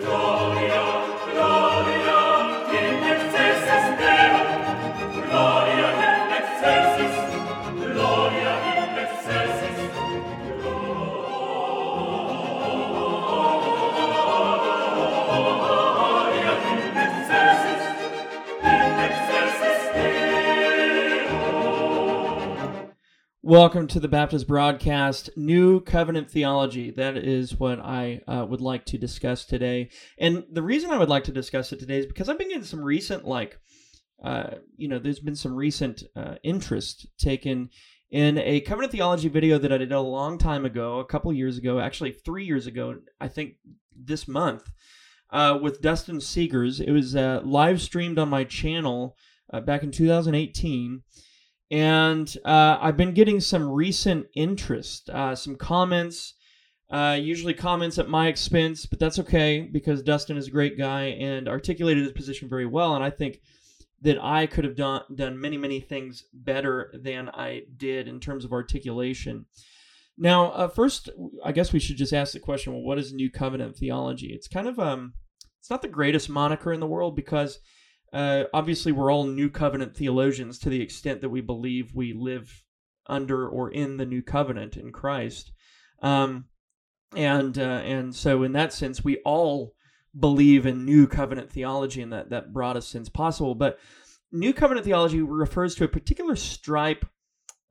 Lord. Welcome to the Baptist broadcast, New Covenant Theology. That is what I uh, would like to discuss today. And the reason I would like to discuss it today is because I've been getting some recent, like, uh, you know, there's been some recent uh, interest taken in a covenant theology video that I did a long time ago, a couple years ago, actually three years ago, I think this month, uh, with Dustin Segers. It was uh, live streamed on my channel uh, back in 2018 and uh, I've been getting some recent interest, uh, some comments, uh, usually comments at my expense, but that's okay because Dustin is a great guy and articulated his position very well. And I think that I could have done done many many things better than I did in terms of articulation. Now, uh, first, I guess we should just ask the question: Well, what is New Covenant theology? It's kind of um, it's not the greatest moniker in the world because uh, obviously, we're all New Covenant theologians to the extent that we believe we live under or in the New Covenant in Christ. Um, and uh, and so, in that sense, we all believe in New Covenant theology in that that broadest sense possible. But New Covenant theology refers to a particular stripe,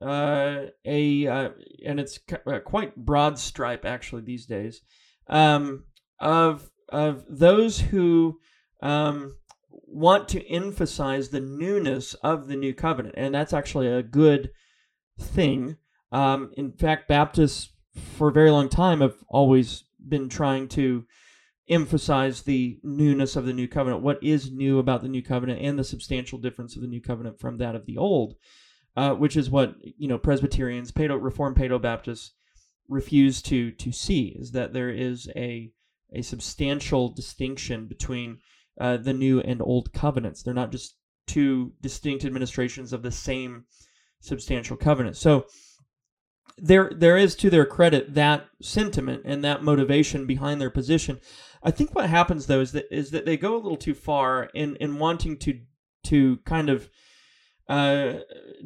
uh, a uh, and it's uh, quite broad stripe actually these days, um, of of those who um, want to emphasize the newness of the new covenant, and that's actually a good thing. Um, in fact, Baptists for a very long time have always been trying to emphasize the newness of the new covenant. What is new about the new covenant and the substantial difference of the new covenant from that of the old, uh, which is what you know Presbyterians, Paedo, Reformed Paedo Baptists refuse to to see is that there is a a substantial distinction between uh, the new and old covenants. They're not just two distinct administrations of the same substantial covenant. So there there is to their credit that sentiment and that motivation behind their position. I think what happens though is that is that they go a little too far in in wanting to to kind of uh,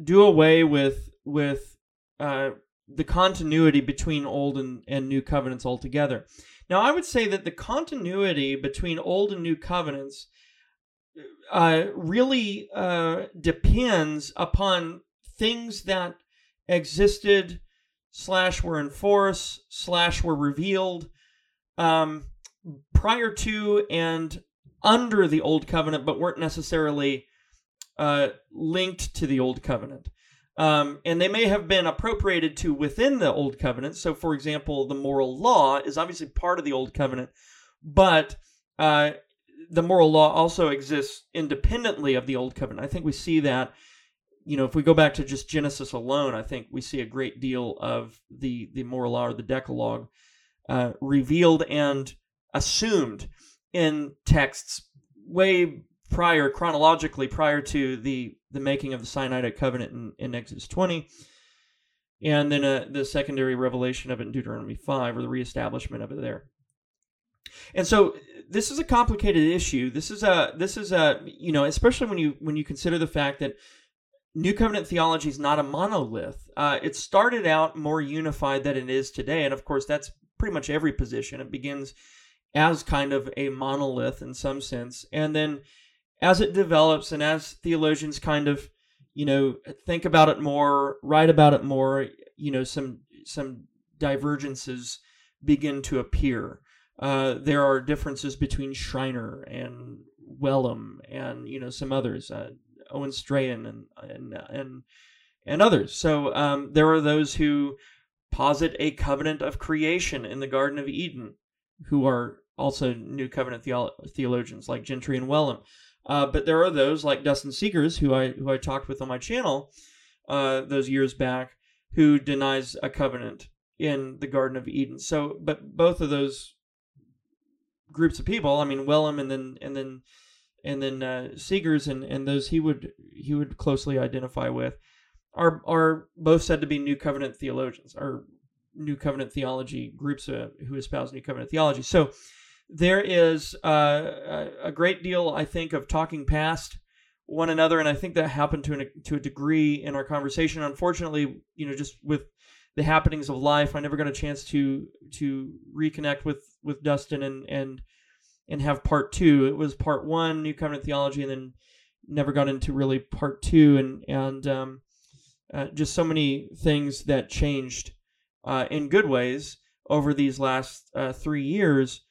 do away with with uh, the continuity between old and, and new covenants altogether. Now, I would say that the continuity between Old and New Covenants uh, really uh, depends upon things that existed slash were in force slash were revealed um, prior to and under the Old Covenant, but weren't necessarily uh, linked to the Old Covenant. Um, and they may have been appropriated to within the Old Covenant. So, for example, the moral law is obviously part of the Old Covenant, but uh, the moral law also exists independently of the Old Covenant. I think we see that, you know, if we go back to just Genesis alone, I think we see a great deal of the, the moral law or the Decalogue uh, revealed and assumed in texts way prior, chronologically prior to the the making of the Sinaitic covenant in, in Exodus 20, and then uh, the secondary revelation of it in Deuteronomy 5, or the reestablishment of it there. And so this is a complicated issue. This is a this is a you know especially when you when you consider the fact that New Covenant theology is not a monolith. Uh, it started out more unified than it is today, and of course that's pretty much every position. It begins as kind of a monolith in some sense, and then as it develops and as theologians kind of you know think about it more write about it more you know some some divergences begin to appear. Uh, there are differences between Schreiner and Wellum and you know some others uh, Owen Strachan and and and and others. So um, there are those who posit a covenant of creation in the Garden of Eden who are also New Covenant theolo- theologians like Gentry and Wellum uh, but there are those like Dustin Segers, who I who I talked with on my channel uh, those years back, who denies a covenant in the Garden of Eden. So, but both of those groups of people, I mean, Wellum and then and then and then uh, Segers and and those he would he would closely identify with are are both said to be New Covenant theologians or New Covenant theology groups uh, who espouse New Covenant theology. So there is uh, a great deal, I think, of talking past one another, and I think that happened to an, to a degree in our conversation. Unfortunately, you know, just with the happenings of life, I never got a chance to to reconnect with with Dustin and and and have part two. It was part one, New Covenant theology, and then never got into really part two, and and um, uh, just so many things that changed uh, in good ways over these last uh, three years.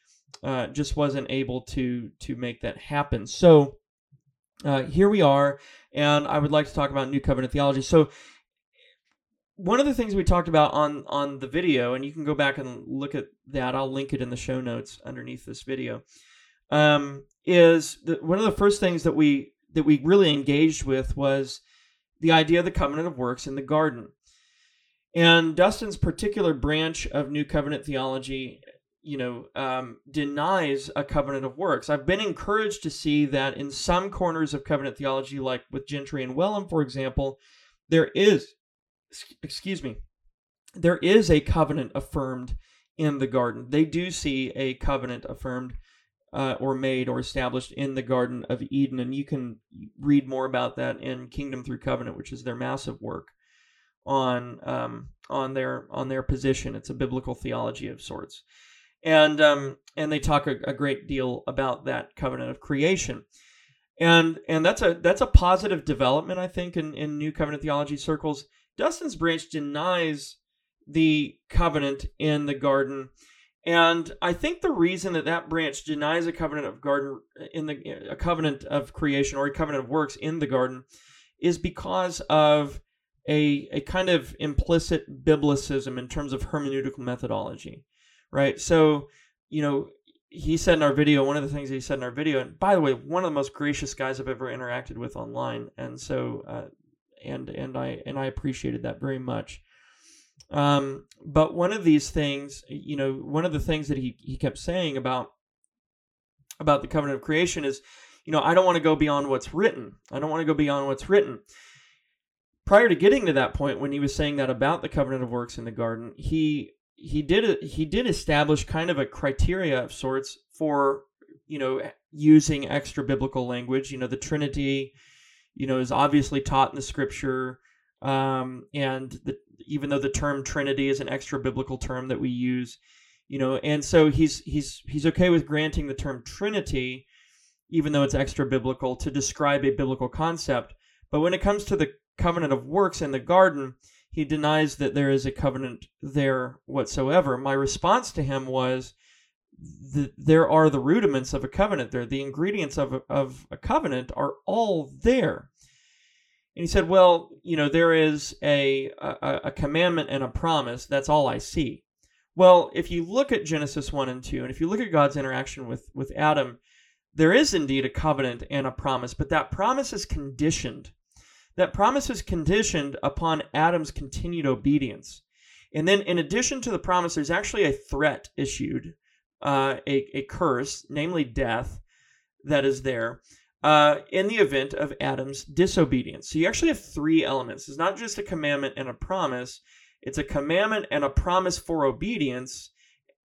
Uh, just wasn't able to to make that happen. So uh, here we are, and I would like to talk about New Covenant theology. So one of the things we talked about on on the video, and you can go back and look at that. I'll link it in the show notes underneath this video. Um, is the, one of the first things that we that we really engaged with was the idea of the covenant of works in the garden. And Dustin's particular branch of New Covenant theology, you know, um, denies a covenant of works. I've been encouraged to see that in some corners of covenant theology, like with Gentry and Wellum, for example, there is, excuse me, there is a covenant affirmed in the garden. They do see a covenant affirmed uh, or made or established in the Garden of Eden. And you can read more about that in Kingdom Through Covenant, which is their massive work on um, on their on their position. It's a biblical theology of sorts, and um, and they talk a, a great deal about that covenant of creation. And and that's a that's a positive development, I think, in, in New Covenant theology circles. Dustin's branch denies the covenant in the garden and I think the reason that that branch denies a covenant of garden in the a covenant of creation or a covenant of works in the garden is because of a a kind of implicit biblicism in terms of hermeneutical methodology, right? So, you know, he said in our video one of the things he said in our video, and by the way, one of the most gracious guys I've ever interacted with online, and so uh, and and I and I appreciated that very much. Um, but one of these things, you know, one of the things that he, he kept saying about about the covenant of creation is, you know, I don't want to go beyond what's written. I don't want to go beyond what's written. Prior to getting to that point, when he was saying that about the covenant of works in the garden, he he did he did establish kind of a criteria of sorts for you know using extra biblical language. You know, the Trinity, you know, is obviously taught in the Scripture, um, and the even though the term Trinity is an extra biblical term that we use, you know, and so he's he's he's okay with granting the term Trinity, even though it's extra biblical to describe a biblical concept. But when it comes to the covenant of works in the garden, he denies that there is a covenant there whatsoever. My response to him was that there are the rudiments of a covenant there. The ingredients of a, of a covenant are all there. And he said, Well, you know, there is a, a, a commandment and a promise. That's all I see. Well, if you look at Genesis 1 and 2, and if you look at God's interaction with, with Adam, there is indeed a covenant and a promise, but that promise is conditioned. That promise is conditioned upon Adam's continued obedience. And then, in addition to the promise, there's actually a threat issued, uh, a, a curse, namely death, that is there uh, in the event of Adam's disobedience. So you actually have three elements. It's not just a commandment and a promise, it's a commandment and a promise for obedience,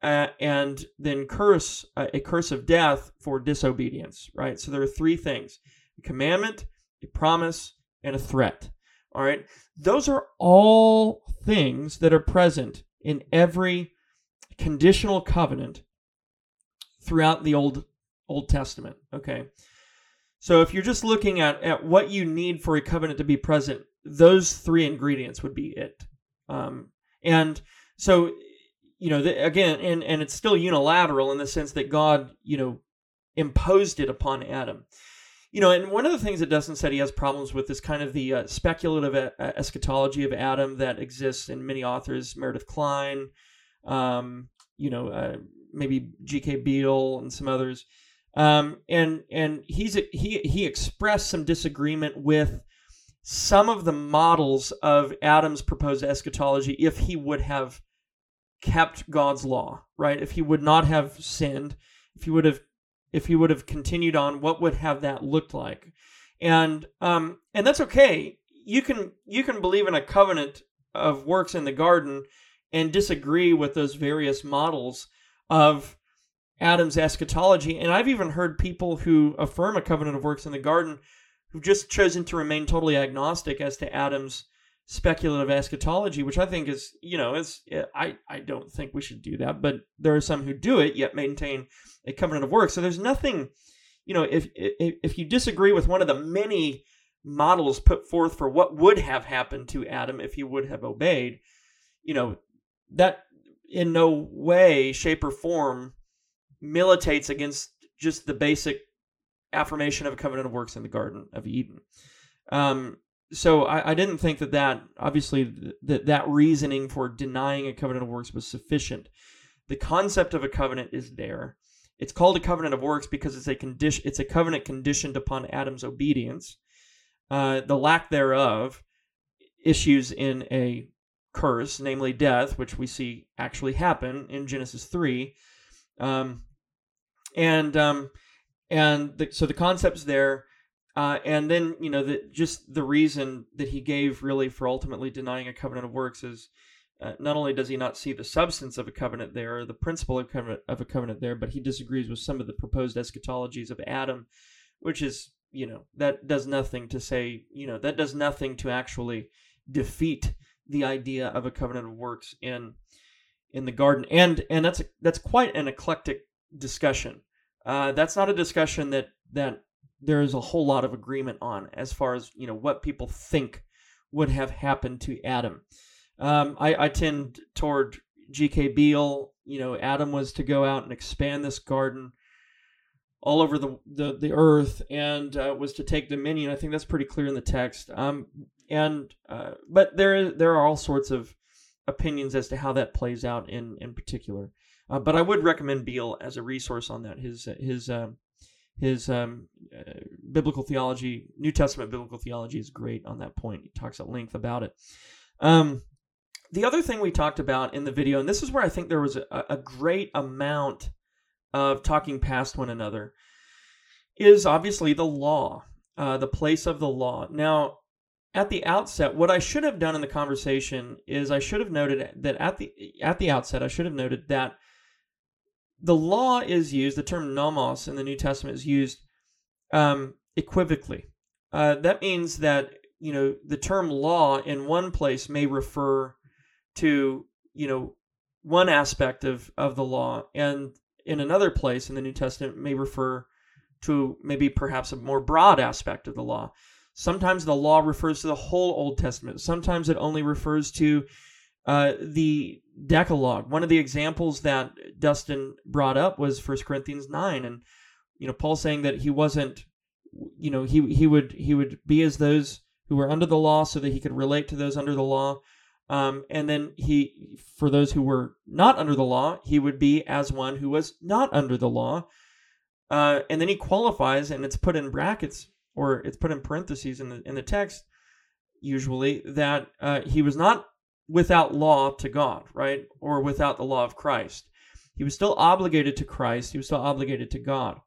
uh, and then curse uh, a curse of death for disobedience, right? So there are three things a commandment, a promise, and a threat. All right. Those are all things that are present in every conditional covenant throughout the Old Old Testament. Okay. So if you're just looking at, at what you need for a covenant to be present, those three ingredients would be it. Um, and so, you know, the, again, and, and it's still unilateral in the sense that God, you know, imposed it upon Adam. You know, and one of the things that Dustin said he has problems with is kind of the uh, speculative eschatology of Adam that exists in many authors, Meredith Kline, um, you know, uh, maybe G.K. Beale and some others. Um, and and he's he he expressed some disagreement with some of the models of Adam's proposed eschatology if he would have kept God's law, right? If he would not have sinned, if he would have if he would have continued on, what would have that looked like? And um and that's okay. You can you can believe in a covenant of works in the garden and disagree with those various models of Adam's eschatology. And I've even heard people who affirm a covenant of works in the garden who've just chosen to remain totally agnostic as to Adam's speculative eschatology, which I think is, you know, is I, I don't think we should do that, but there are some who do it yet maintain a covenant of works. So there's nothing, you know, if if, if you disagree with one of the many models put forth for what would have happened to Adam if he would have obeyed, you know, that in no way, shape, or form militates against just the basic affirmation of a covenant of works in the Garden of Eden. Um, so I, I, didn't think that that obviously that that reasoning for denying a covenant of works was sufficient. The concept of a covenant is there. It's called a covenant of works because it's a condition. It's a covenant conditioned upon Adam's obedience. Uh, the lack thereof issues in a curse, namely death, which we see actually happen in Genesis three. Um, and um, and the, so the concept's there. Uh, and then you know that just the reason that he gave really for ultimately denying a covenant of works is uh, not only does he not see the substance of a covenant there, or the principle of, covenant, of a covenant there, but he disagrees with some of the proposed eschatologies of Adam, which is you know that does nothing to say you know that does nothing to actually defeat the idea of a covenant of works in in the garden, and and that's a, that's quite an eclectic discussion. Uh, that's not a discussion that that there is a whole lot of agreement on as far as you know what people think would have happened to Adam. Um, I, I tend toward G.K. Beale. You know, Adam was to go out and expand this garden all over the the, the earth and uh, was to take dominion. I think that's pretty clear in the text. Um, and uh, but there there are all sorts of opinions as to how that plays out in in particular. Uh, but I would recommend Beale as a resource on that. His his um, his um, uh, biblical theology, New Testament biblical theology, is great on that point. He talks at length about it. Um, the other thing we talked about in the video, and this is where I think there was a, a great amount of talking past one another, is obviously the law, uh, the place of the law. Now, at the outset, what I should have done in the conversation is I should have noted that at the at the outset, I should have noted that the law is used, the term nomos in the New Testament is used um, equivocally. Uh, that means that you know the term law in one place may refer to you know one aspect of of the law, and in another place in the New Testament may refer to maybe perhaps a more broad aspect of the law. Sometimes the law refers to the whole Old Testament. Sometimes it only refers to uh, the Decalogue. One of the examples that Dustin brought up was 1 Corinthians 9 and you know Paul saying that he wasn't you know he he would he would be as those who were under the law so that he could relate to those under the law. Um, and then he for those who were not under the law, he would be as one who was not under the law. Uh, and then he qualifies and it's put in brackets or it's put in parentheses in the in the text usually that uh, he was not without law to God, right? Or without the law of Christ. He was still obligated to Christ, he was still obligated to God.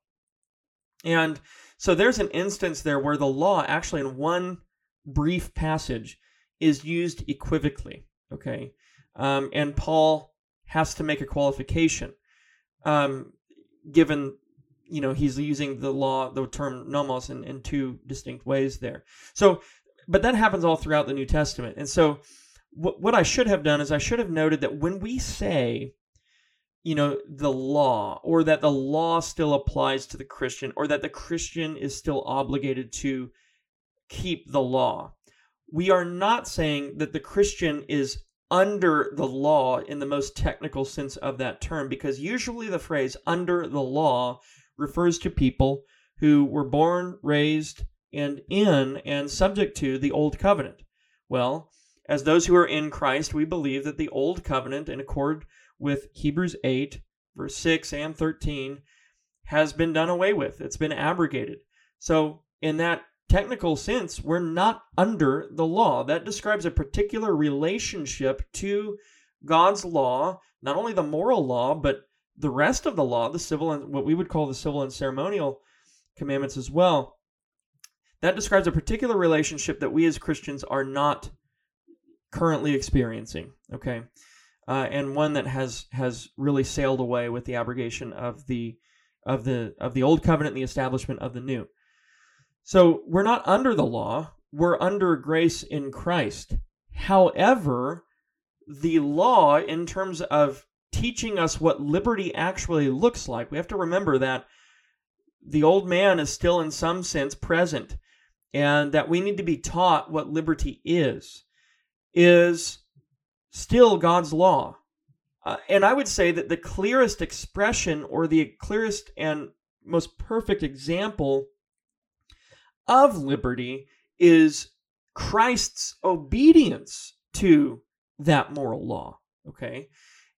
And so there's an instance there where the law, actually, in one brief passage, is used equivocally, okay? Um, and Paul has to make a qualification, um, given you know he's using the law, the term nomos, in, in two distinct ways there. So, but that happens all throughout the New Testament, and so what, what I should have done is I should have noted that when we say, you know, the law, or that the law still applies to the Christian, or that the Christian is still obligated to keep the law, we are not saying that the Christian is under the law in the most technical sense of that term, because usually the phrase under the law refers to people who were born, raised, and in and subject to the old covenant. Well, as those who are in Christ, we believe that the old covenant, in accord with Hebrews 8, verse 6 and 13, has been done away with. It's been abrogated. So, in that technical sense, we're not under the law. That describes a particular relationship to God's law, not only the moral law, but the rest of the law, the civil and what we would call the civil and ceremonial commandments as well. That describes a particular relationship that we as Christians are not currently experiencing. Okay. uh, and one that has has really sailed away with the abrogation of the of the of the old covenant and the establishment of the new. So we're not under the law, we're under grace in Christ. However, the law in terms of teaching us what liberty actually looks like, we have to remember that the old man is still in some sense present and that we need to be taught what liberty is is still God's law. Uh, and I would say that the clearest expression or the clearest and most perfect example of liberty is Christ's obedience to that moral law. Okay.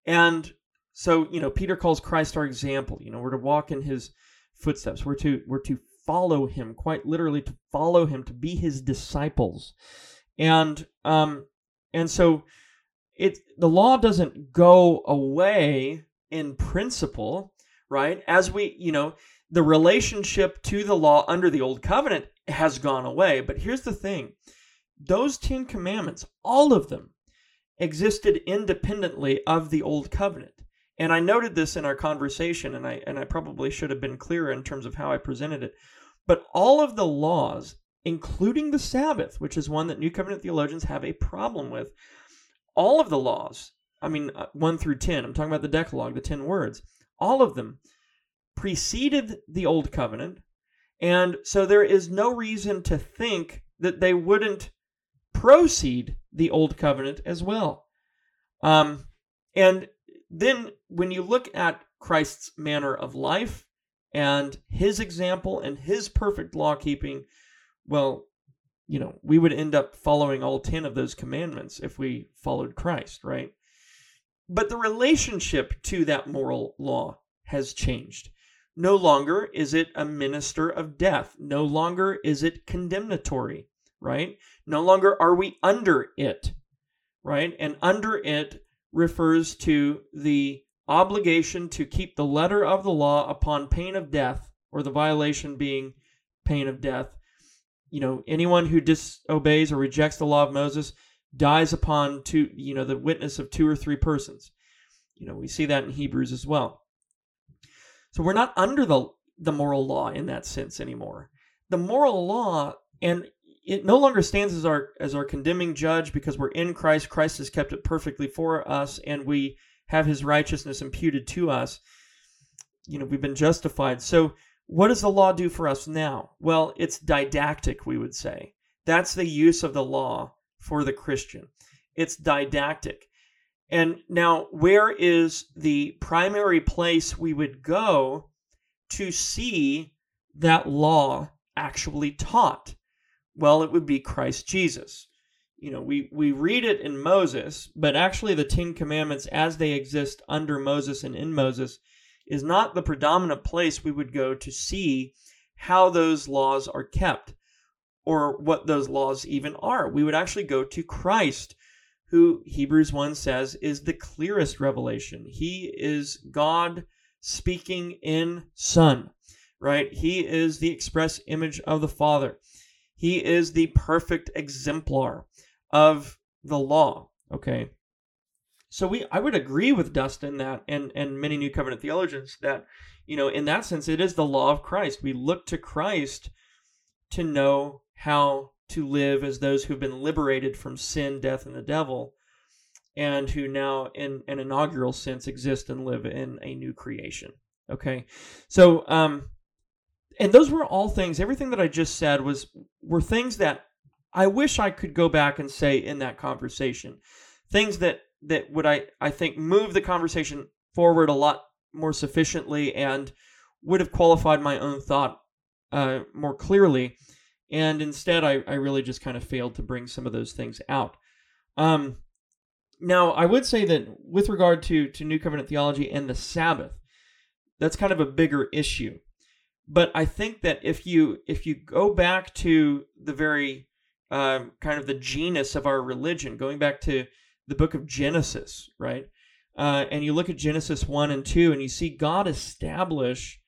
And so, you know, Peter calls Christ our example. You know, we're to walk in his footsteps. We're to we're to follow him, quite literally to follow him, to be his disciples. And um and so it the law doesn't go away in principle, right? As we, you know, the relationship to the law under the old covenant has gone away. But here's the thing those Ten Commandments, all of them, existed independently of the old covenant. And I noted this in our conversation, and I and I probably should have been clearer in terms of how I presented it. But all of the laws, including the Sabbath, which is one that New Covenant theologians have a problem with, all of the laws, I mean, uh, 1 through 10, I'm talking about the Decalogue, the 10 words, all of them preceded the Old Covenant. And so there is no reason to think that they wouldn't proceed the Old Covenant as well. Um, and then when you look at Christ's manner of life and his example and his perfect law keeping, well, you know, we would end up following all 10 of those commandments if we followed Christ, right? But the relationship to that moral law has changed. No longer is it a minister of death. No longer is it condemnatory, right? No longer are we under it, right? And under it refers to the obligation to keep the letter of the law upon pain of death, or the violation being pain of death. You know, anyone who disobeys or rejects the law of Moses dies upon two, you know, the witness of two or three persons. You know, we see that in Hebrews as well. So we're not under the the moral law in that sense anymore. The moral law and it no longer stands as our as our condemning judge because we're in Christ. Christ has kept it perfectly for us, and we have His righteousness imputed to us. You know, we've been justified. So, what does the law do for us now? Well, it's didactic. We would say that's the use of the law for the Christian. It's didactic. And now, where is the primary place we would go to see that law actually taught? Well, it would be Christ Jesus. You know, we, we read it in Moses, but actually the Ten Commandments as they exist under Moses and in Moses is not the predominant place we would go to see how those laws are kept or what those laws even are. We would actually go to Christ, who Hebrews 1 says is the clearest revelation. He is God speaking in Son, right? He is the express image of the Father. He is the perfect exemplar of the law. Okay. So we I would agree with Dustin that and and many new covenant theologians that you know in that sense it is the law of Christ. We look to Christ to know how to live as those who've been liberated from sin, death and the devil and who now in an inaugural sense exist and live in a new creation. Okay. So um and those were all things everything that i just said was were things that i wish i could go back and say in that conversation things that that would i i think move the conversation forward a lot more sufficiently and would have qualified my own thought uh, more clearly. And instead I, I really just kind of failed to bring some of those things out. Um, now i would say that with regard to to new covenant theology and the sabbath that's kind of a bigger issue. But I think that if you if you go back to the very um, kind of the genus of our religion, going back to the book of Genesis, right? Uh, and you look at Genesis 1 and 2, and you see God establish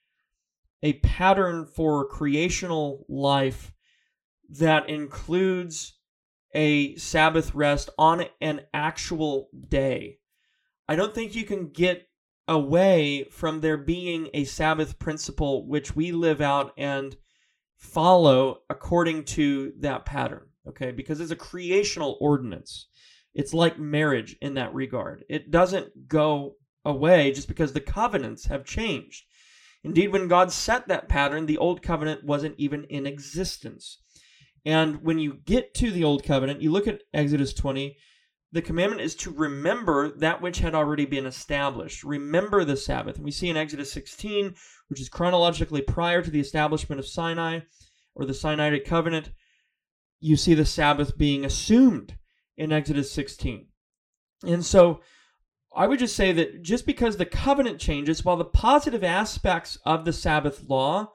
a pattern for creational life that includes a Sabbath rest on an actual day. I don't think you can get away from there being a Sabbath principle which we live out and follow according to that pattern, okay? Because it's a creational ordinance. It's like marriage in that regard. It doesn't go away just because the covenants have changed. Indeed, when God set that pattern, the old covenant wasn't even in existence. And when you get to the old covenant, you look at Exodus 20, the commandment is to remember that which had already been established. Remember the Sabbath. And we see in Exodus 16, which is chronologically prior to the establishment of Sinai or the Sinaitic covenant, you see the Sabbath being assumed in Exodus 16. And so I would just say that just because the covenant changes, while the positive aspects of the Sabbath law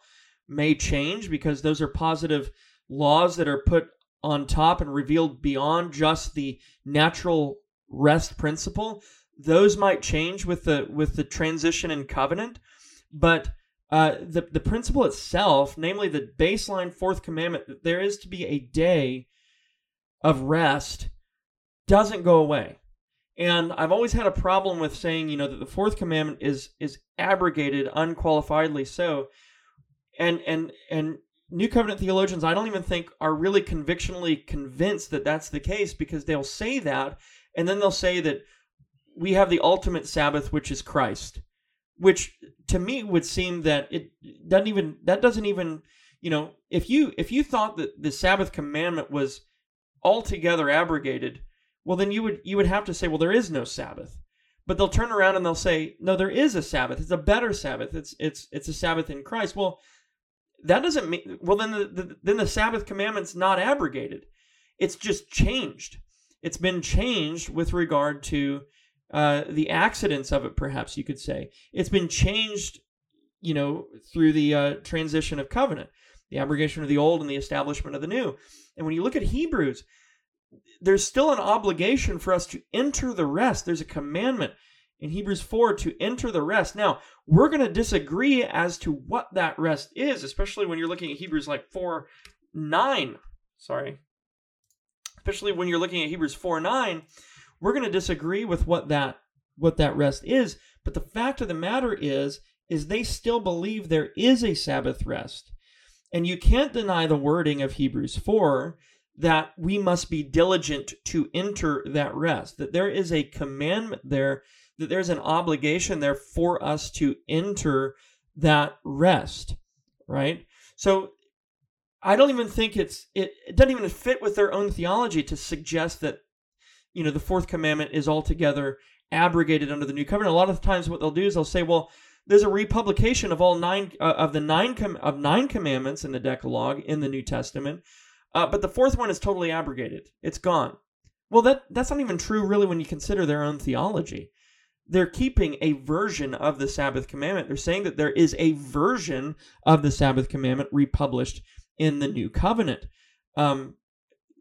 may change because those are positive laws that are put on top and revealed beyond just the natural rest principle, those might change with the with the transition in covenant, but uh, the the principle itself, namely the baseline fourth commandment, that there is to be a day of rest, doesn't go away. And I've always had a problem with saying, you know, that the fourth commandment is is abrogated unqualifiedly so. And and and New Covenant theologians, I don't even think are really convictionally convinced that that's the case because they'll say that and then they'll say that we have the ultimate Sabbath which is Christ, which to me would seem that it doesn't even that doesn't even, you know, if you if you thought that the Sabbath commandment was altogether abrogated, well then you would you would have to say well there is no sabbath. But they'll turn around and they'll say no there is a sabbath. It's a better sabbath. It's it's it's a sabbath in christ. Well that doesn't mean well then the, the then the sabbath commandment's not abrogated. It's just changed. It's been changed with regard to uh, the accidents of it perhaps you could say. It's been changed you know through the uh, transition of covenant the abrogation of the old and the establishment of the new. And when you look at hebrews there's still an obligation for us to enter the rest. There's a commandment in Hebrews 4 to enter the rest. Now, we're going to disagree as to what that rest is, especially when you're looking at Hebrews like 4 9. Sorry. Especially when you're looking at Hebrews 4 9, we're going to disagree with what that what that rest is. But the fact of the matter is, is they still believe there is a Sabbath rest. And you can't deny the wording of Hebrews 4 that we must be diligent to enter that rest, that there is a commandment there, that there's an obligation there for us to enter that rest, right? So I don't even think it's it, it doesn't even fit with their own theology to suggest that you know the fourth commandment is altogether abrogated under the new covenant. A lot of times, what they'll do is they'll say, "Well, there's a republication of all nine uh, of the nine com- of nine commandments in the Decalogue in the New Testament." Uh, but the fourth one is totally abrogated. It's gone. Well, that that's not even true really when you consider their own theology. They're keeping a version of the Sabbath commandment. They're saying that there is a version of the Sabbath commandment republished in the new covenant. Um,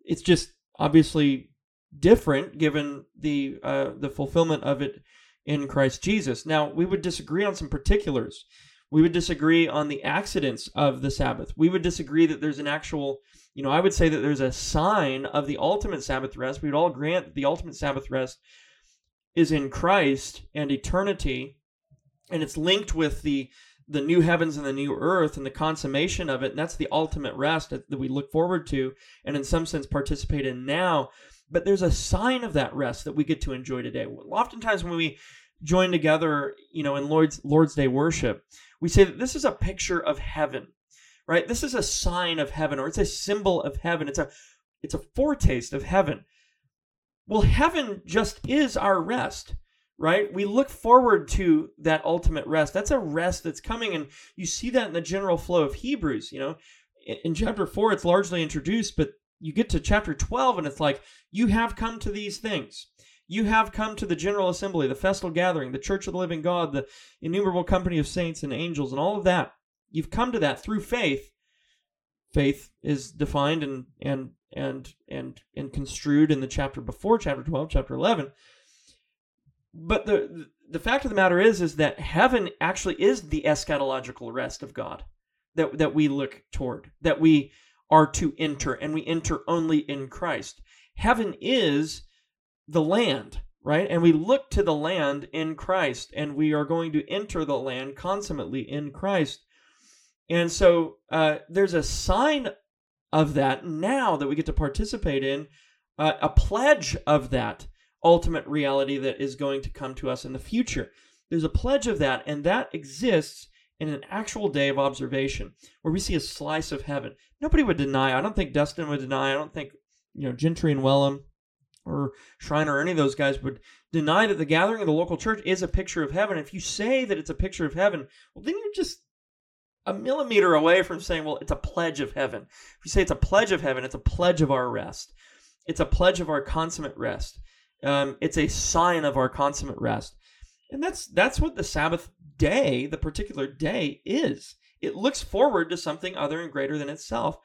it's just obviously different given the uh, the fulfillment of it in Christ Jesus. Now, we would disagree on some particulars. We would disagree on the accidents of the Sabbath. We would disagree that there's an actual, you know, I would say that there's a sign of the ultimate Sabbath rest. We would all grant that the ultimate Sabbath rest is in Christ and eternity, and it's linked with the the new heavens and the new earth and the consummation of it. And that's the ultimate rest that, we look forward to and in some sense participate in now. But there's a sign of that rest that we get to enjoy today. Oftentimes when we join together, you know, in Lord's Lord's Day worship, we say that this is a picture of heaven, right? This is a sign of heaven, or it's a symbol of heaven. It's a it's a foretaste of heaven. Well, heaven just is our rest, right? We look forward to that ultimate rest. That's a rest that's coming, and you see that in the general flow of Hebrews. You know, in chapter four, it's largely introduced, but you get to chapter 12 and it's like you have come to these things you have come to the general assembly, the festal gathering, the church of the living God, the innumerable company of saints and angels, and all of that. You've come to that through faith. Faith is defined and and and and and construed in the chapter before chapter 12, chapter 11. But the the fact of the matter is is that heaven actually is the eschatological rest of God that that we look toward, that we are to enter and we enter only in Christ. Heaven is the land right? And we look to the land in Christ, and we are going to enter the land consummately in Christ. And so uh, there's a sign of that now that we get to participate in, uh, a pledge of that ultimate reality that is going to come to us in the future. There's a pledge of that, and that exists in an actual day of observation where we see a slice of heaven. Nobody would deny. I don't think Dustin would deny. I don't think you know Gentry and Wellum or Schreiner or any of those guys would deny that the gathering of the local church is a picture of heaven. If you say that it's a picture of heaven, well, then you're just a millimeter away from saying, well, it's a pledge of heaven. If you say it's a pledge of heaven, it's a pledge of our rest. It's a pledge of our consummate rest. Um, it's a sign of our consummate rest. And that's that's what the Sabbath day, the particular day, is. It looks forward to something other and greater than itself.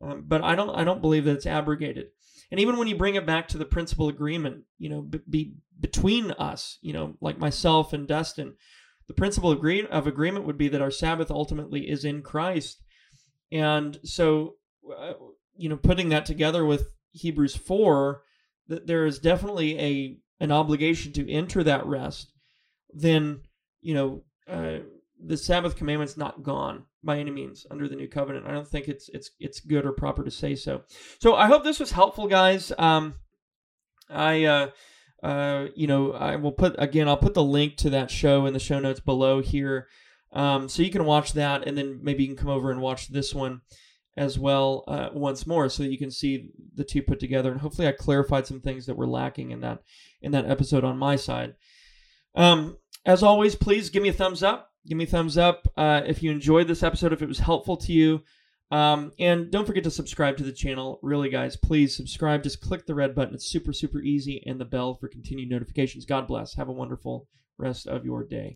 Um, but I don't I don't believe that it's abrogated. And even when you bring it back to the principal agreement, you know, be between us, you know, like myself and Dustin, the principle of agreement would be that our Sabbath ultimately is in Christ. And so, uh, you know, putting that together with Hebrews 4, that there is definitely a an obligation to enter that rest, then, you know, uh, the Sabbath commandment's not gone by any means under the new covenant. I don't think it's it's it's good or proper to say so. So I hope this was helpful, guys. Um, I uh, uh, you know, I will put again. I'll put the link to that show in the show notes below here, um, so you can watch that, and then maybe you can come over and watch this one as well uh, once more, so that you can see the two put together. And hopefully, I clarified some things that were lacking in that in that episode on my side. Um, as always, please give me a thumbs up. Give me a thumbs up uh, if you enjoyed this episode. If it was helpful to you. Um, and don't forget to subscribe to the channel. Really, guys, please subscribe. Just click the red button. It's super, super easy. And the bell for continued notifications. God bless. Have a wonderful rest of your day.